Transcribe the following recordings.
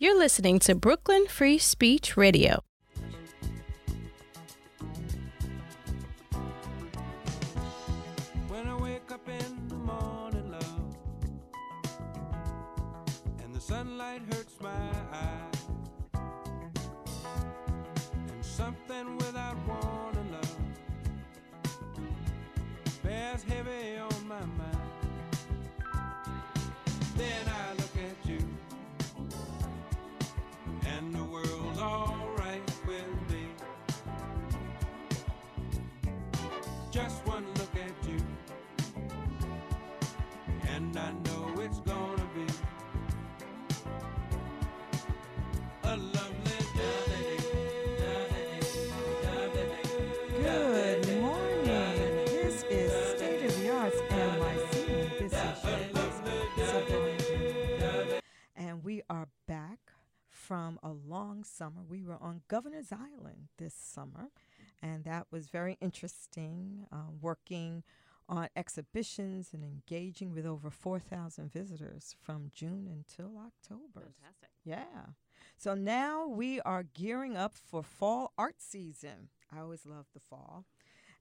You're listening to Brooklyn Free Speech Radio. When I wake up in the morning, love, and the sunlight hurts my eyes, and something without warning, love, bears heavy on summer. We were on Governor's Island this summer, and that was very interesting, uh, working on exhibitions and engaging with over 4,000 visitors from June until October. Fantastic. Yeah. So now we are gearing up for fall art season. I always love the fall.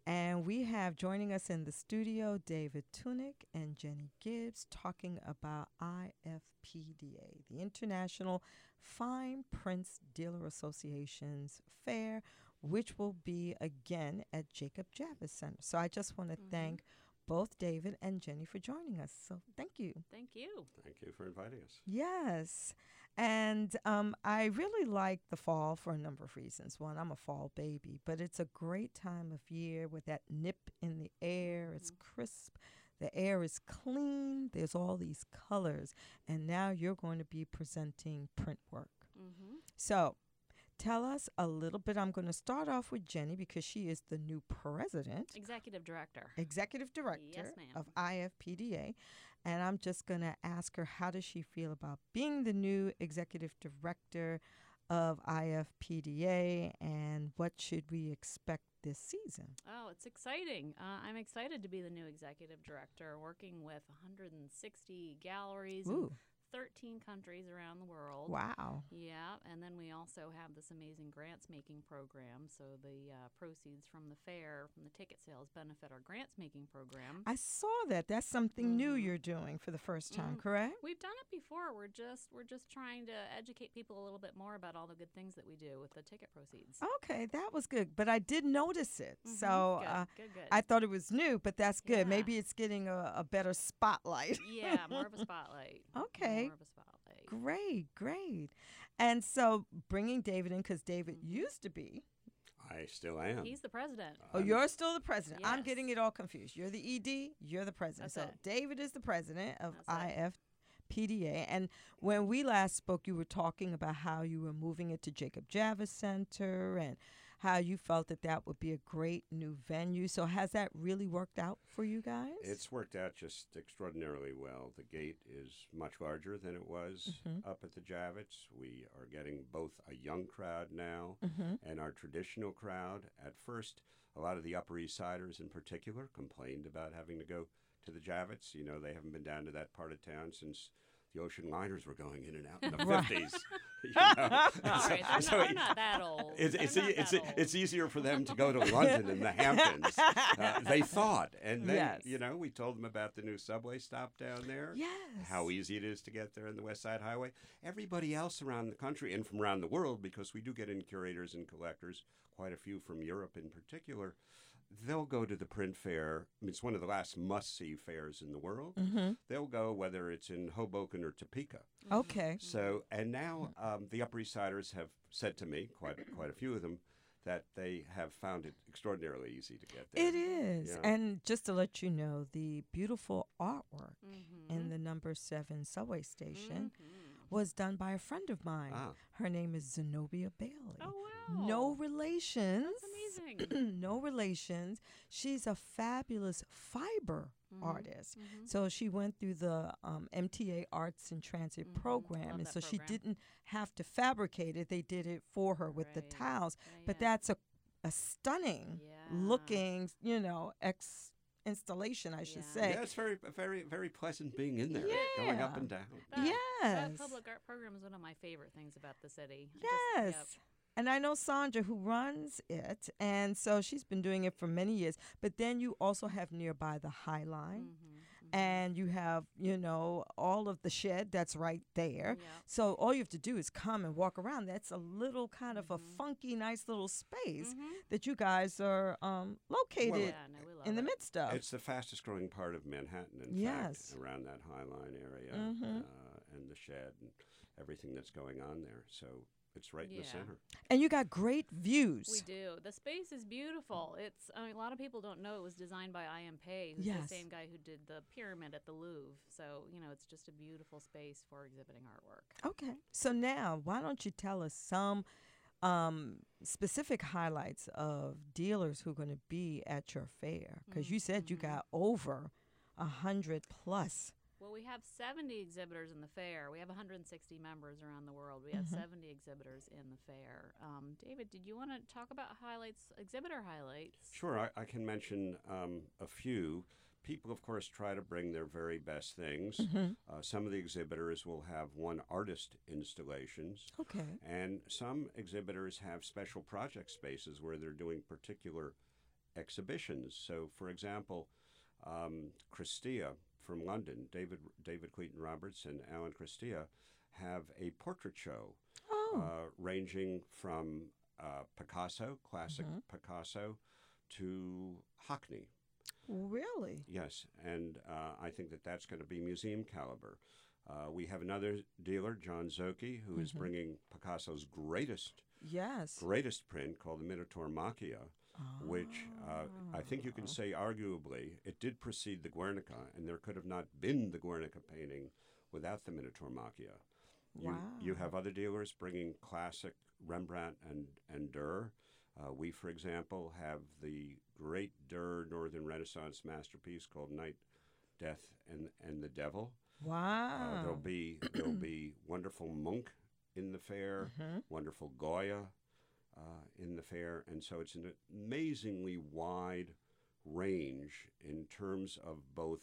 And we have joining us in the studio David Tunick and Jenny Gibbs talking about IFPDA, the International Fine Prints Dealer Association's fair, which will be again at Jacob Javits Center. So I just want to thank both David and Jenny for joining us. So thank you. Thank you. Thank you for inviting us. Yes. And um, I really like the fall for a number of reasons. One, I'm a fall baby, but it's a great time of year with that nip in the air. It's crisp. The air is clean. There's all these colors. And now you're going to be presenting print work. Mm-hmm. So tell us a little bit. I'm going to start off with Jenny because she is the new president Executive director. executive director ma'am. of IFPDA. And I'm just going to ask her how does she feel about being the new executive director of IFPDA and what should we expect this season? Oh, it's exciting. Uh, I'm excited to be the new executive director, working with 160 galleries 13 countries around the world. wow. Yeah, and then we also have this amazing grants making program. So the uh, proceeds from the fair, from the ticket sales, benefit our grants making program. I saw that. That's something new Mhm. you're doing for the first time, Mhm. correct? We've done it before. We're just we're just trying to educate people a little bit more about all the good things that we do with the ticket proceeds. Okay, that was good. But I did notice it. Mhm. So good, uh, good, good. I thought it was new, but that's good. Yeah. Maybe it's getting a, a better spotlight. yeah, more of a spotlight. Okay. More of a spotlight. Great, great. And so bringing David in, because David Mhm. used to be. I still am. He's the president. Oh, I'm- you're still the president. I'm getting it all confused. You're the ED, you're the president. That's so it. David is the president of That's IFPDA. And when we last spoke, you were talking about how you were moving it to Jacob Javits Center and how you felt that that would be a great new venue. So has that really worked out for you guys? It's worked out just extraordinarily well. The gate is much larger than it was Mhm. up at the Javits. We are getting both a young crowd now mm-hmm. and our traditional crowd. At first, a lot of the Upper East Siders in particular complained about having to go to the Javits. You know, they haven't been down to that part of town since the ocean liners were going in and out in the. 50s. you know? All right, they're, So not, not that old. It's, it's, e- it's, old. it's easier for them to go to London and the Hamptons. Uh, they thought. And then, Yes. you know, we told them about the new subway stop down there. Yes. How easy it is to get there in the West Side Highway. Everybody else around the country and from around the world, because we do get in curators and collectors, quite a few from Europe in particular, they'll go to the print fair. I mean, it's one of the last must see fairs in the world. Mm-hmm. They'll go whether it's in Hoboken or Topeka. Okay. So, and now um, the Upper East Siders have said to me, quite quite a few of them, that they have found it extraordinarily easy to get there. It is. Yeah. And just to let you know, the beautiful artwork Mhm. in the number seven subway station Mhm. Was done by a friend of mine. Ah, Her name is Zenobia Bailey. Oh wow. No relations. That's amazing. no relations. She's a fabulous fiber Mhm. artist. Mhm. So she went through the um, MTA Arts and Transit Mhm. program, Love and that so she didn't have to fabricate it. They did it for her with the tiles. Yeah, But yeah. that's a, a stunning Yeah. looking, you know, ex installation, I should Yeah. say. Yeah, it's very, very, very pleasant being in there, going up and down. That, Yes. That public art program is one of my favorite things about the city. I Yes. Just, yep. And I know Sandra who runs it, and so she's been doing it for many years. But then you also have nearby the High Line, Mhm, mhm. And you have, you know, all of the shed that's right there. Yep. So all you have to do is come and walk around. That's a little kind of a Mhm. funky, nice little space Mhm. that you guys are um, located Yeah, no, we love in the it. midst of. It's the fastest growing part of Manhattan, in Yes. fact, around that High Line area Mhm. uh, and the shed and everything that's going on there. So it's right in the center. and you got great views. We do. The space is beautiful. It's. I mean, a lot of people don't know it was designed by I.M. Pei, who's Yes. the same guy who did the pyramid at the Louvre. So you know, it's just a beautiful space for exhibiting artwork. Okay. So now, why don't you tell us some um, specific highlights of dealers who are going to be at your fair? Because you said you Mhm. got over a hundred plus. Well, we have 70 exhibitors in the fair. We have 160 members around the world. We have Mhm. 70 exhibitors in the fair. Um, David, did you want to talk about highlights, exhibitor highlights? Sure, I, I can mention um, a few. People, of course, try to bring their very best things. Mhm. Uh, some of the exhibitors will have one artist installations, Okay. and some exhibitors have special project spaces where they're doing particular exhibitions. So, for example, um, Cristea from London, David David Cleaton Roberts and Alan Cristea, have a portrait show Oh. uh, ranging from uh, Picasso, classic Mhm. Picasso, to Hockney. really? Yes, and uh, I think that that's going to be museum caliber. Uh, we have another dealer, John Szoke, who is Mhm. bringing Picasso's greatest Yes. greatest print called the Minotauromachia, which uh, I think you can say arguably it did precede the Guernica, and there could have not been the Guernica painting without the Minotauromachia. You, you have other dealers bringing classic Rembrandt and, and Durer. Uh, we, for example, have the great Durer Northern Renaissance masterpiece called Knight, Death, and, and the Devil. Wow. Uh, there'll be there'll be wonderful Munch in the fair, Mhm. wonderful Goya uh, in the fair, and so it's an amazingly wide range in terms of both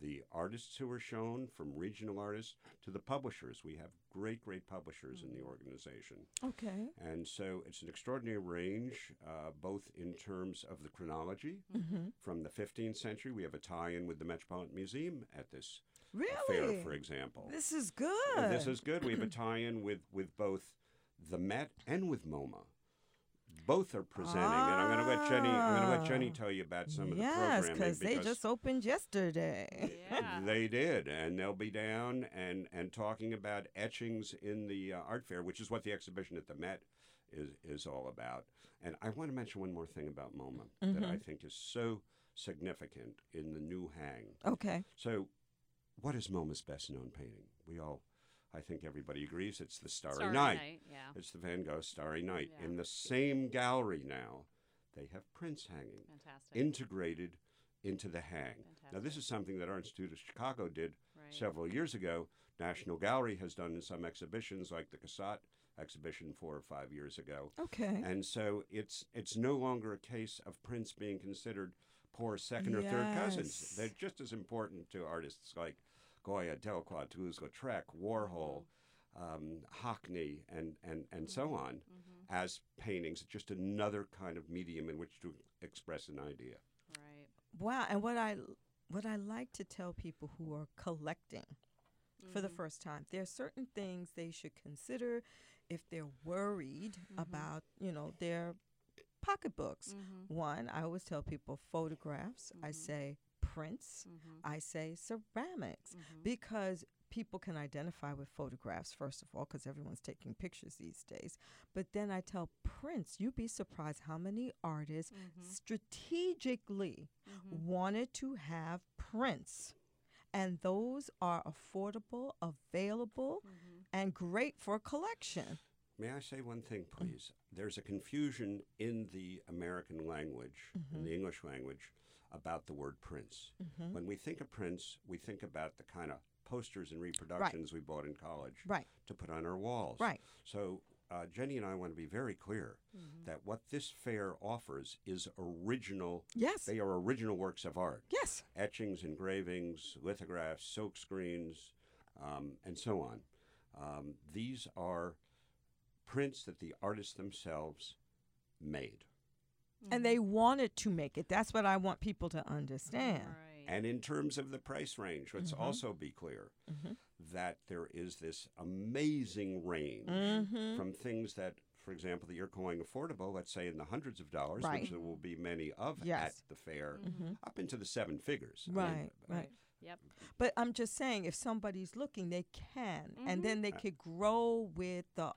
the artists who are shown, from regional artists to the publishers. We have great, great publishers in the organization. Okay. And so it's an extraordinary range, uh, both in terms of the chronology. Mm-hmm. From the 15th century, we have a tie in with the Metropolitan Museum at this Really? fair, for example. This is good. And this is good. We have a tie in with, with both the Met and with MoMA. Both are presenting, and I'm going to let Jenny. I'm going to let Jenny Ah. tell you about some of the yes, because they just opened yesterday. Yeah. They did, and they'll be down and, and talking about etchings in the uh, art fair, which is what the exhibition at the Met is is all about. And I want to mention one more thing about MoMA that I Mhm. think is so significant in the new hang. Okay. So, what is MoMA's best known painting? We all, I think everybody agrees it's the Starry, Starry Night. Night, yeah. It's the Van Gogh Starry Night. Yeah. In the same gallery now, they have prints hanging Fantastic. integrated into the hang. Now, this is something that Art Institute of Chicago did right. several years ago. National Gallery has done in some exhibitions, like the Cassatt exhibition four or five years ago. Okay. And so it's it's no longer a case of prints being considered poor second or third cousins. They're just as important to artists like Goya, Delacroix, Toulouse-Lautrec, Warhol, um, Hockney, and, and, and so on hmm as paintings. Just another kind of medium in which to express an idea. Right. Wow. And what I what I like to tell people who are collecting for the Mhm. first time, there are certain things they should consider if they're worried Mhm. about, you know, their pocketbooks. Mhm. One, I always tell people photographs. I say prints. Mhm. I say ceramics Mhm. because people can identify with photographs first of all because everyone's taking pictures these days but then i tell prints you'd be surprised how many artists Mhm. strategically Mhm. wanted to have prints and those are affordable available Mhm. and great for collection May I say one thing, please? There's a confusion in the American language, in the English language, about the word prints. Mhm. When we think of prints, we think about the kind of posters and reproductions we bought in college right to put on our walls. right So uh, Jenny and I want to be very clear Mm-hmm. that what this fair offers is original. Yes. They are original works of art. yes. etchings, engravings, lithographs, silk screens, um, and so on. Um, these are prints that the artists themselves made. And they wanted to make it. That's what I want people to understand. Right. And in terms of the price range, let's Mhm. also be clear Mhm. that there is this amazing range Mhm. from things that, for example, that you're calling affordable, let's say in the hundreds of dollars, Right. which there will be many of Yes. at the fair, Mhm. up into the seven figures. I mean, Right, right. Yep. But I'm just saying, if somebody's looking, they can, and Mhm. then they could grow with the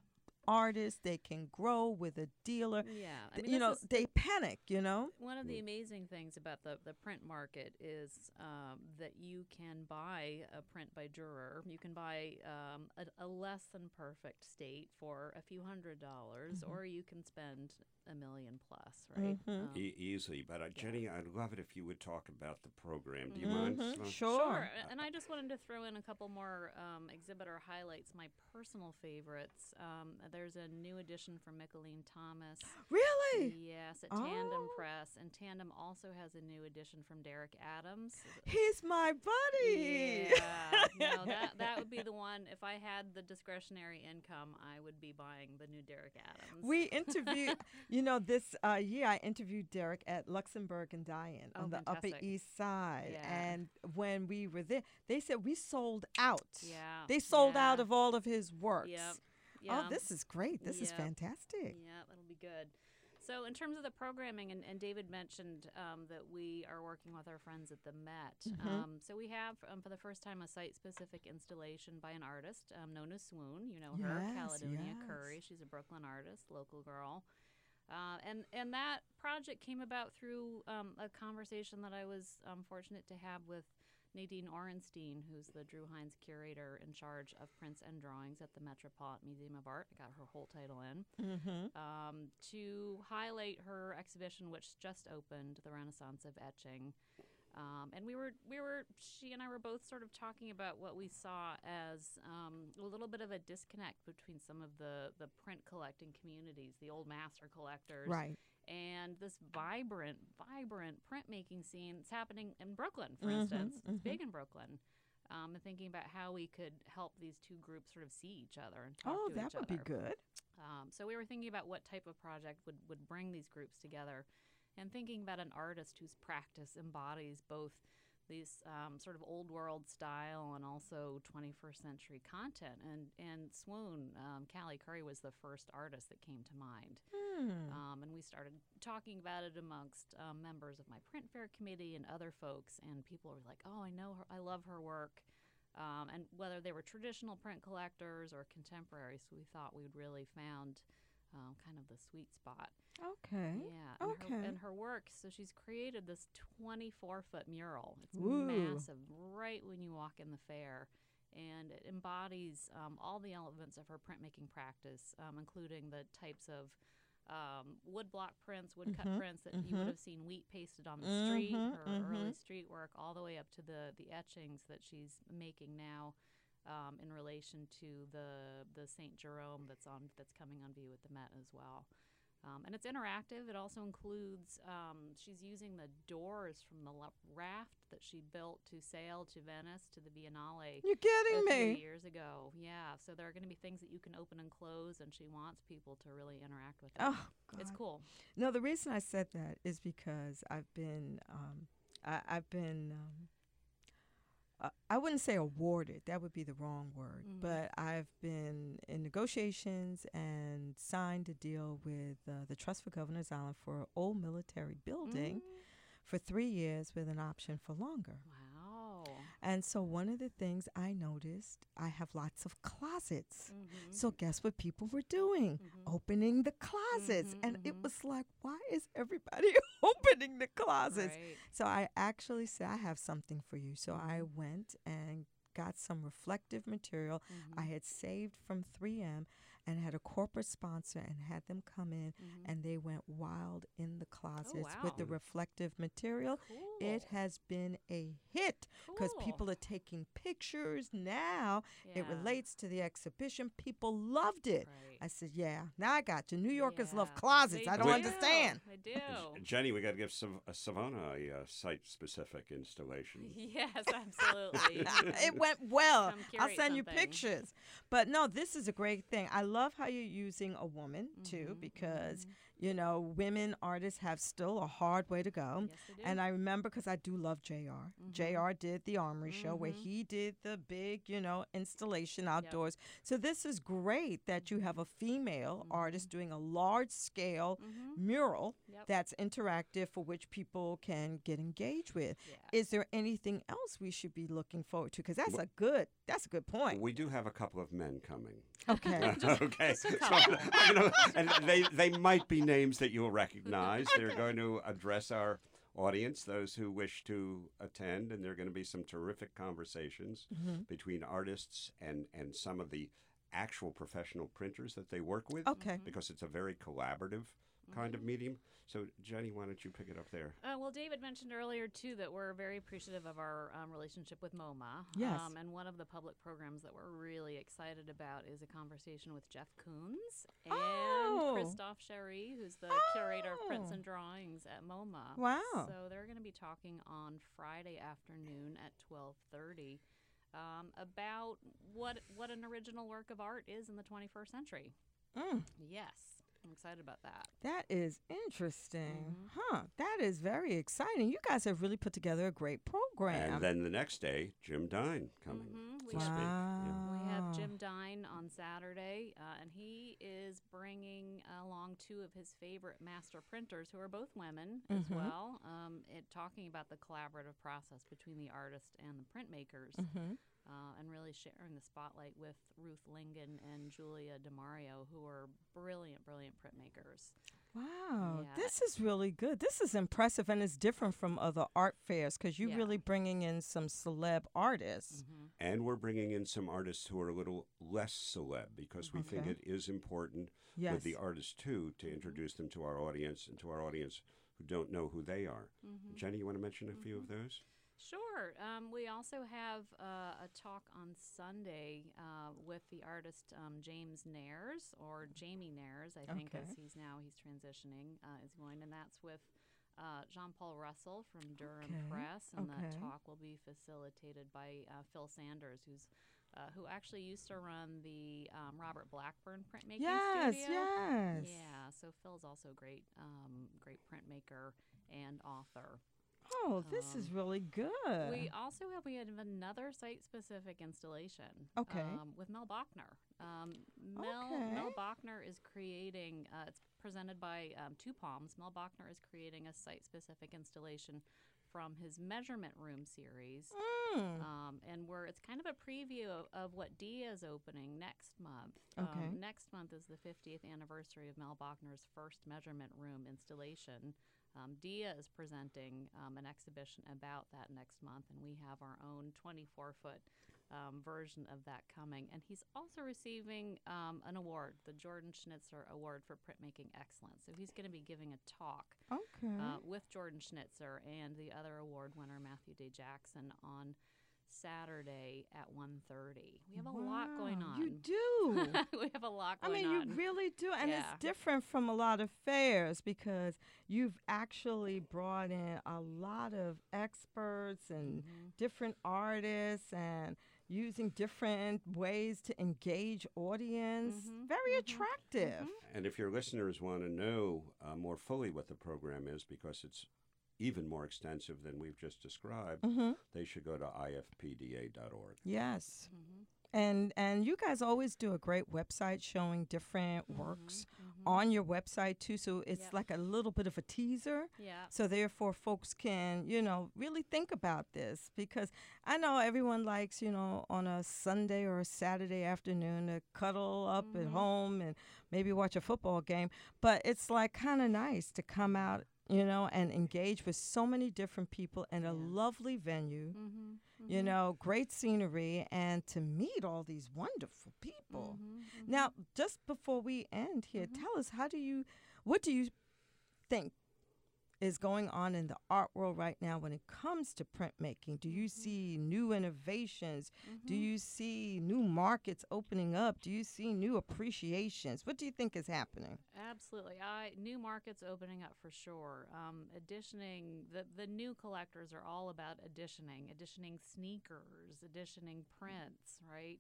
artist. They can grow with a dealer. Yeah. I mean, you know, they panic. You know. One of the amazing things about the, the print market is um, that you can buy a print by Durer. You can buy um, a, a less than perfect state for a few hundred dollars, Mm-hmm. or you can spend a million plus, right? Mhm. Um, E- easily, but uh, Jenny, I'd love it if you would talk about the program. Do you mind? Mhm. Sloan? Sure. Sure. a- And I just wanted to throw in a couple more um, exhibitor highlights, my personal favorites. There's a new edition from Mickalene Thomas. Really? Yes, at Tandem Oh. Press. And Tandem also has a new edition from Derrick Adams. He's my buddy. Yeah, no, that that would be the one. If I had the discretionary income, I would be buying the new Derrick Adams. We interviewed, you know, this uh, year I interviewed Derrick at Luxembourg and Dayan Oh, on the Upper. East Side. Yeah. And when we were there, they said we sold out. yeah, They sold out of all of his works. Yep. Yeah. Oh, this is great. This is fantastic. Yeah, that'll be good. So, in terms of the programming, and, and David mentioned um, that we are working with our friends at the Met. Mhm. Um, so, we have, um, for the first time, a site specific installation by an artist um, known as Swoon. You know her, Yes, Caledonia yes. Curry. She's a Brooklyn artist, local girl. Uh, and, and that project came about through um, a conversation that I was um, fortunate to have with Nadine Orenstein, who's the Drue Heinz curator in charge of prints and drawings at the Metropolitan Museum of Art. I got her whole title in Mm-hmm. um, to highlight her exhibition, which just opened, the Renaissance of Etching. Um, and we were, we were, she and I were both sort of talking about what we saw as um, a little bit of a disconnect between some of the, the print collecting communities, the old master collectors, Right. And this vibrant, vibrant printmaking scene that's happening in Brooklyn, for Mhm, instance. It's mhm. big in Brooklyn. Um, and thinking about how we could help these two groups sort of see each other and talk Oh, to that would be good. Um, so we were thinking about what type of project would, would bring these groups together and thinking about an artist whose practice embodies both these um, sort of old world style and also 21st century content. And, and Swoon, um, Callie Curry was the first artist that came to mind. Hmm. Um, and we started talking about it amongst um, members of my print fair committee and other folks. And people were like, "Oh, I know her. I love her work." Um, and whether they were traditional print collectors or contemporaries, we thought we'd really found um, kind of the sweet spot. Okay. Yeah. And Okay. Her, and her work. So she's created this 24 foot mural. It's Ooh. massive, right when you walk in the fair. And it embodies um, all the elements of her printmaking practice, um, including the types of um, wood prints, wood cut Mhm, prints that you mhm. would have seen wheat pasted on the street, Mhm, her early mhm. street work, all the way up to the, the etchings that she's making now um, in relation to the the Saint Jerome that's on that's coming on view at the Met as well. Um, and it's interactive. It also includes um, she's using the doors from the raft that she built to sail to Venice to the Biennale You're kidding me. years ago. Yeah, so there are going to be things that you can open and close, and she wants people to really interact with it. Oh, God. it's cool. No, the reason I said that is because I've been, um, I, I've been, um, uh, I wouldn't say awarded. That would be the wrong word. Mhm. But I've been in negotiations and signed a deal with uh, the Trust for Governors Island for an old military building for three years with an option for longer. Wow. And so one of the things I noticed, I have lots of closets. Mhm. So guess what people were doing? Mhm. Opening the closets. And it mhm. was like, why is everybody opening the closets? Right. So I actually said, I have something for you. So I Mhm. went and got some reflective material I Mhm. had saved from 3M and had a corporate sponsor and had them come in Mhm. and they went wild in the closets with the reflective material. It has been a hit because Cool. people are taking pictures now. It relates to the exhibition. People loved it. Right. I said, "Yeah, now I got you. New Yorkers love closets. They I don't do. understand." They do. Jenny, we got to give Sav- uh, Savannah a uh, site-specific installation. yes, absolutely. it went well. I'll curate send you pictures. But no, this is a great thing. I love how you're using a woman too, Mhm, because mhm. You know women artists have still a hard way to go. yes, they do. And I remember because I do love junior Mhm. JR did the Armory show where Mhm. he did the big, you know, installation outdoors. So this is great that you have a female artist doing a large scale Mhm. mural Yep. that's interactive for which people can get engaged with. Yeah. Is there anything else we should be looking forward to? Because that's a good that's a good point. We do have a couple of men coming. Okay. okay. So, couple. you know, and they, they might be names that you'll recognize. They're going to address our audience, those who wish to attend, and there are going to be some terrific conversations Mhm. between artists and, and some of the actual professional printers that they work with Okay. because it's a very collaborative kind of medium. So, Jenny, why don't you pick it up there? Uh, well, David mentioned earlier too that we're very appreciative of our um, relationship with MoMA. Yes. Um, and one of the public programs that we're really excited about is a conversation with Jeff Koons and Oh. Christophe Cherix, who's the curator of prints Oh. and drawings at MoMA. Wow. So they're going to be talking on Friday afternoon at twelve thirty. Um, about what what an original work of art is in the 21st century. Mm, Yes, I'm excited about that. that is interesting. Mhm. Huh. That is very exciting. You guys have really put together a great program. And then the next day, Jim Dine coming Mhm, we speak. have- Yeah. We have Jim Dine on Saturday, uh, and he is bringing along two of his favorite master printers, who are both women as Mhm. well, um, it, talking about the collaborative process between the artist and the printmakers, Mhm. Uh, and really sharing the spotlight with Ruth Lingen and Julia D'Amario, who are brilliant, brilliant printmakers. Wow, Yeah. this is really good. This is impressive and it's different from other art fairs because you're Yeah. really bringing in some celeb artists. Mm-hmm. And we're bringing in some artists who are a little less celeb because we think it is important Yes. with the artists too to introduce them to our audience and to our audience who don't know who they are. Mm-hmm. Jenny, you want to mention a few of those? Sure. Um, we also have uh, a talk on Sunday uh, with the artist um, James Nares, or Jamie Nares, I think, as he's now he's transitioning, uh, is going, and that's with uh, Jean Paul Russell from Durham Okay, Press, and okay. that talk will be facilitated by uh, Phil Sanders, who's uh, who actually used to run the um, Robert Blackburn printmaking yes, studio. yes. Yeah, so Phil's also a great, um, great printmaker and author. Oh, this is Um, really good. We also have we have another site-specific installation. Okay. Um, with Mel Bochner. Um, Mel Mel Bochner is creating. Uh, it's presented by um, Two Palms. Mel Bochner is creating a site-specific installation from his Measurement Room series. Mm. Um, and we're it's kind of a preview of, of what Dia is opening next month. Okay. Um, next month is the 50th anniversary of Mel Bochner's first measurement room installation. Um, Dia is presenting um, an exhibition about that next month, and we have our own 24 foot um, version of that coming. And he's also receiving um, an award, the Jordan Schnitzer Award for Printmaking Excellence. So he's going to be giving a talk okay. uh, with Jordan Schnitzer and the other award winner Matthew Day Jackson on Saturday at 1.30. We have a lot going on. You do. we have a lot I mean, on. you really do. And Yeah. it's different from a lot of fairs because you've actually brought in a lot of experts and Mhm. different artists and using different ways to engage audience. Mhm, Very mhm, attractive. And if your listeners want to know uh, more fully what the program is, because it's even more extensive than we've just described, hmm they should go to ifpda.org. Yes. Mhm, And and you guys always do a great website showing different works mhm. on your website too. So it's Yep. like a little bit of a teaser. Yeah. So therefore, folks can, you know, really think about this because I know everyone likes, you know, on a Sunday or a Saturday afternoon to cuddle up at Mhm. home and maybe watch a football game. But it's like kind of nice to come out you know, and engage with so many different people in a Yeah. lovely venue. Mm-hmm. You know, great scenery, and to meet all these wonderful people. Mm-hmm. Now, just before we end here, tell us how do you, what do you think is going on in the art world right now when it comes to printmaking? Do you see new innovations? Do you see new markets opening up? Do you see new appreciations? What do you think is happening? Absolutely. I new markets opening up for sure. Um, editioning the the new collectors are all about editioning, editioning sneakers, editioning prints, right?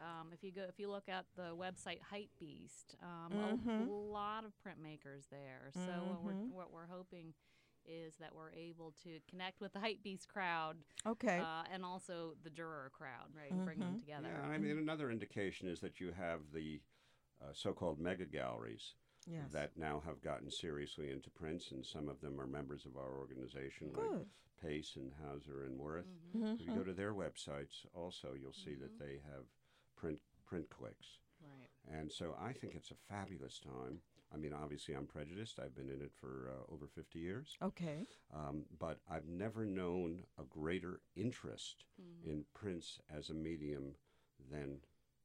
Um, if you go if you look at the website Hypebeast, um, Mhm. a lot of printmakers there. So what Mhm. we're what we're hoping is that we're able to connect with the Hypebeast crowd Okay. uh, and also the Durer crowd, right? and Bring them Mhm. together. Yeah, I mean, another indication is that you have the uh, so-called mega galleries yes. that now have gotten seriously into prints, and some of them are members of our organization, like Pace and Hauser and Wirth. Mhm. If you go to their websites, also you'll see Mhm. that they have print print clicks, Right. and so I think it's a fabulous time. I mean, obviously, I'm prejudiced. I've been in it for uh, over 50 years, Okay. um, but I've never known a greater interest Mhm. in prints as a medium than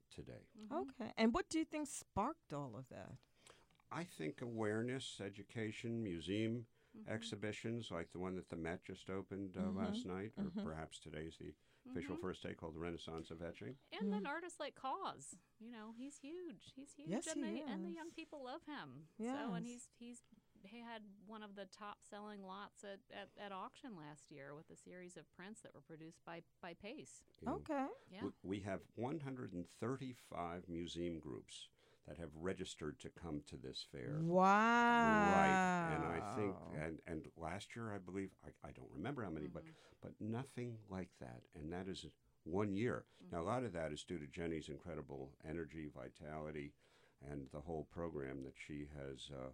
today. Mhm. Okay. And what do you think sparked all of that? I think awareness, education, museum Mhm. exhibitions like the one that the Met just opened uh, Mhm, last night, or mhm. perhaps today's the official Mhm. first day called the Renaissance of Etching. And then artists like KAWS, you know, he's huge. He's huge, Yes, and he the and the young people love him. So, and he's he's he had one of the top selling lots at, at, at auction last year with a series of prints that were produced by by Pace. Okay. Yeah. W- We have 135 museum groups that have registered to come to this fair. Wow. Right, and I think, and and last year I believe I, I don't remember how many, but but nothing like that, and that is one year. Now a lot of that is due to Jenny's incredible energy, vitality, and the whole program that she has uh,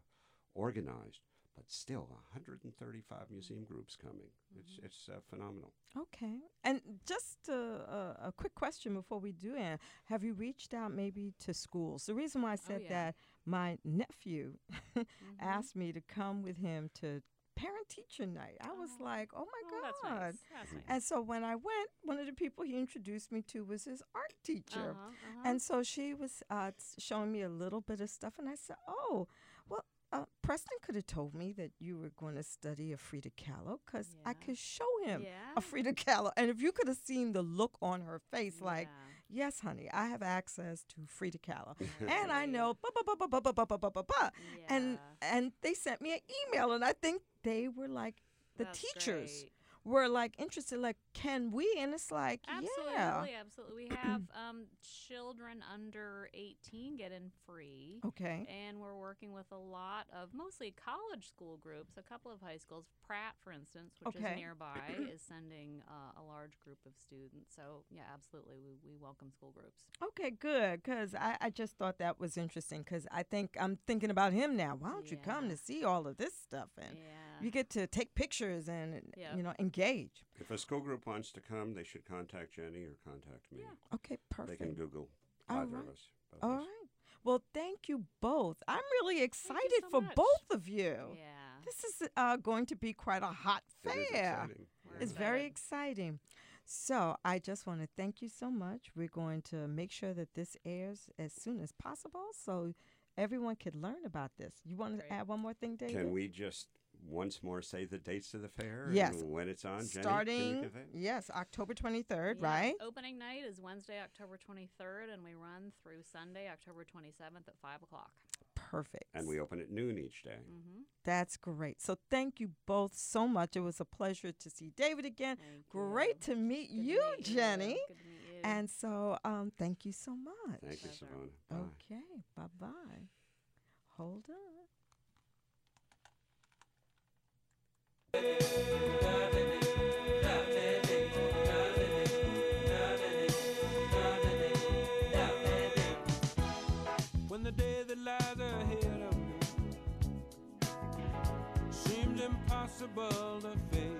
organized. But still, 135 museum groups coming. It's it's uh, phenomenal. Okay. And just a, a, a quick question before we do end. Have you reached out maybe to schools? The reason why I said yeah. that, my nephew Mhm. asked me to come with him to parent teacher night. I was Oh. like, oh my Oh, God. that's nice. That's nice. And so when I went, one of the people he introduced me to was his art teacher. Uh-huh, uh-huh. And so she was uh, showing me a little bit of stuff, and I said, "Oh, well, uh, Preston could have told me that you were going to study a Frida Kahlo, because I could show him yeah. a Frida Kahlo. And if you could have seen the look on her face, like, yes, honey, I have access to Frida Kahlo, and I know, ba ba ba ba ba ba ba ba ba ba ba. And Yeah. and they sent me an email, and I think they were like, the That's teachers great. Were like interested, like, can we? And it's like, Absolutely, yeah, absolutely. We have um, children under 18 get in free. okay, And we're working with a lot of mostly college school groups, a couple of high schools. Pratt, for instance, which Okay. is nearby, is sending uh, a large group of students. So, yeah, absolutely. We, we welcome school groups. Okay, good. Because I, I just thought that was interesting. Because I think I'm thinking about him now. Why don't you come to see all of this stuff? And Yeah. You get to take pictures and, Yeah. you know, engage. If a school group wants to come, they should contact Jenny or contact me. Yeah. Okay, perfect. They can Google All either right. of us. both All us. right. Well, thank you both. I'm really excited so for much. both of you. Yeah. This is uh, going to be quite a hot It is fair. exciting. We're It's very exciting. So I just want to thank you so much. We're going to make sure that this airs as soon as possible so everyone could learn about this. You want to add one more thing, David? Can we just once more say the dates of the fair? Yes. And when it's on, Jenny? Starting, give yes, October 23rd, Yeah, right? Opening night is Wednesday, October 23rd, and we run through Sunday, October 27th at 5 o'clock. Perfect. And we open at noon each day. Mm-hmm. That's great. So thank you both so much. It was a pleasure to see David again. Thank Great you. to meet Good to you, meet Jenny. Good to meet you. And so um, thank you so much. Thank you, Pleasure. Savannah. Okay, bye bye. Hold on. When the day that lies ahead of me seems impossible to face.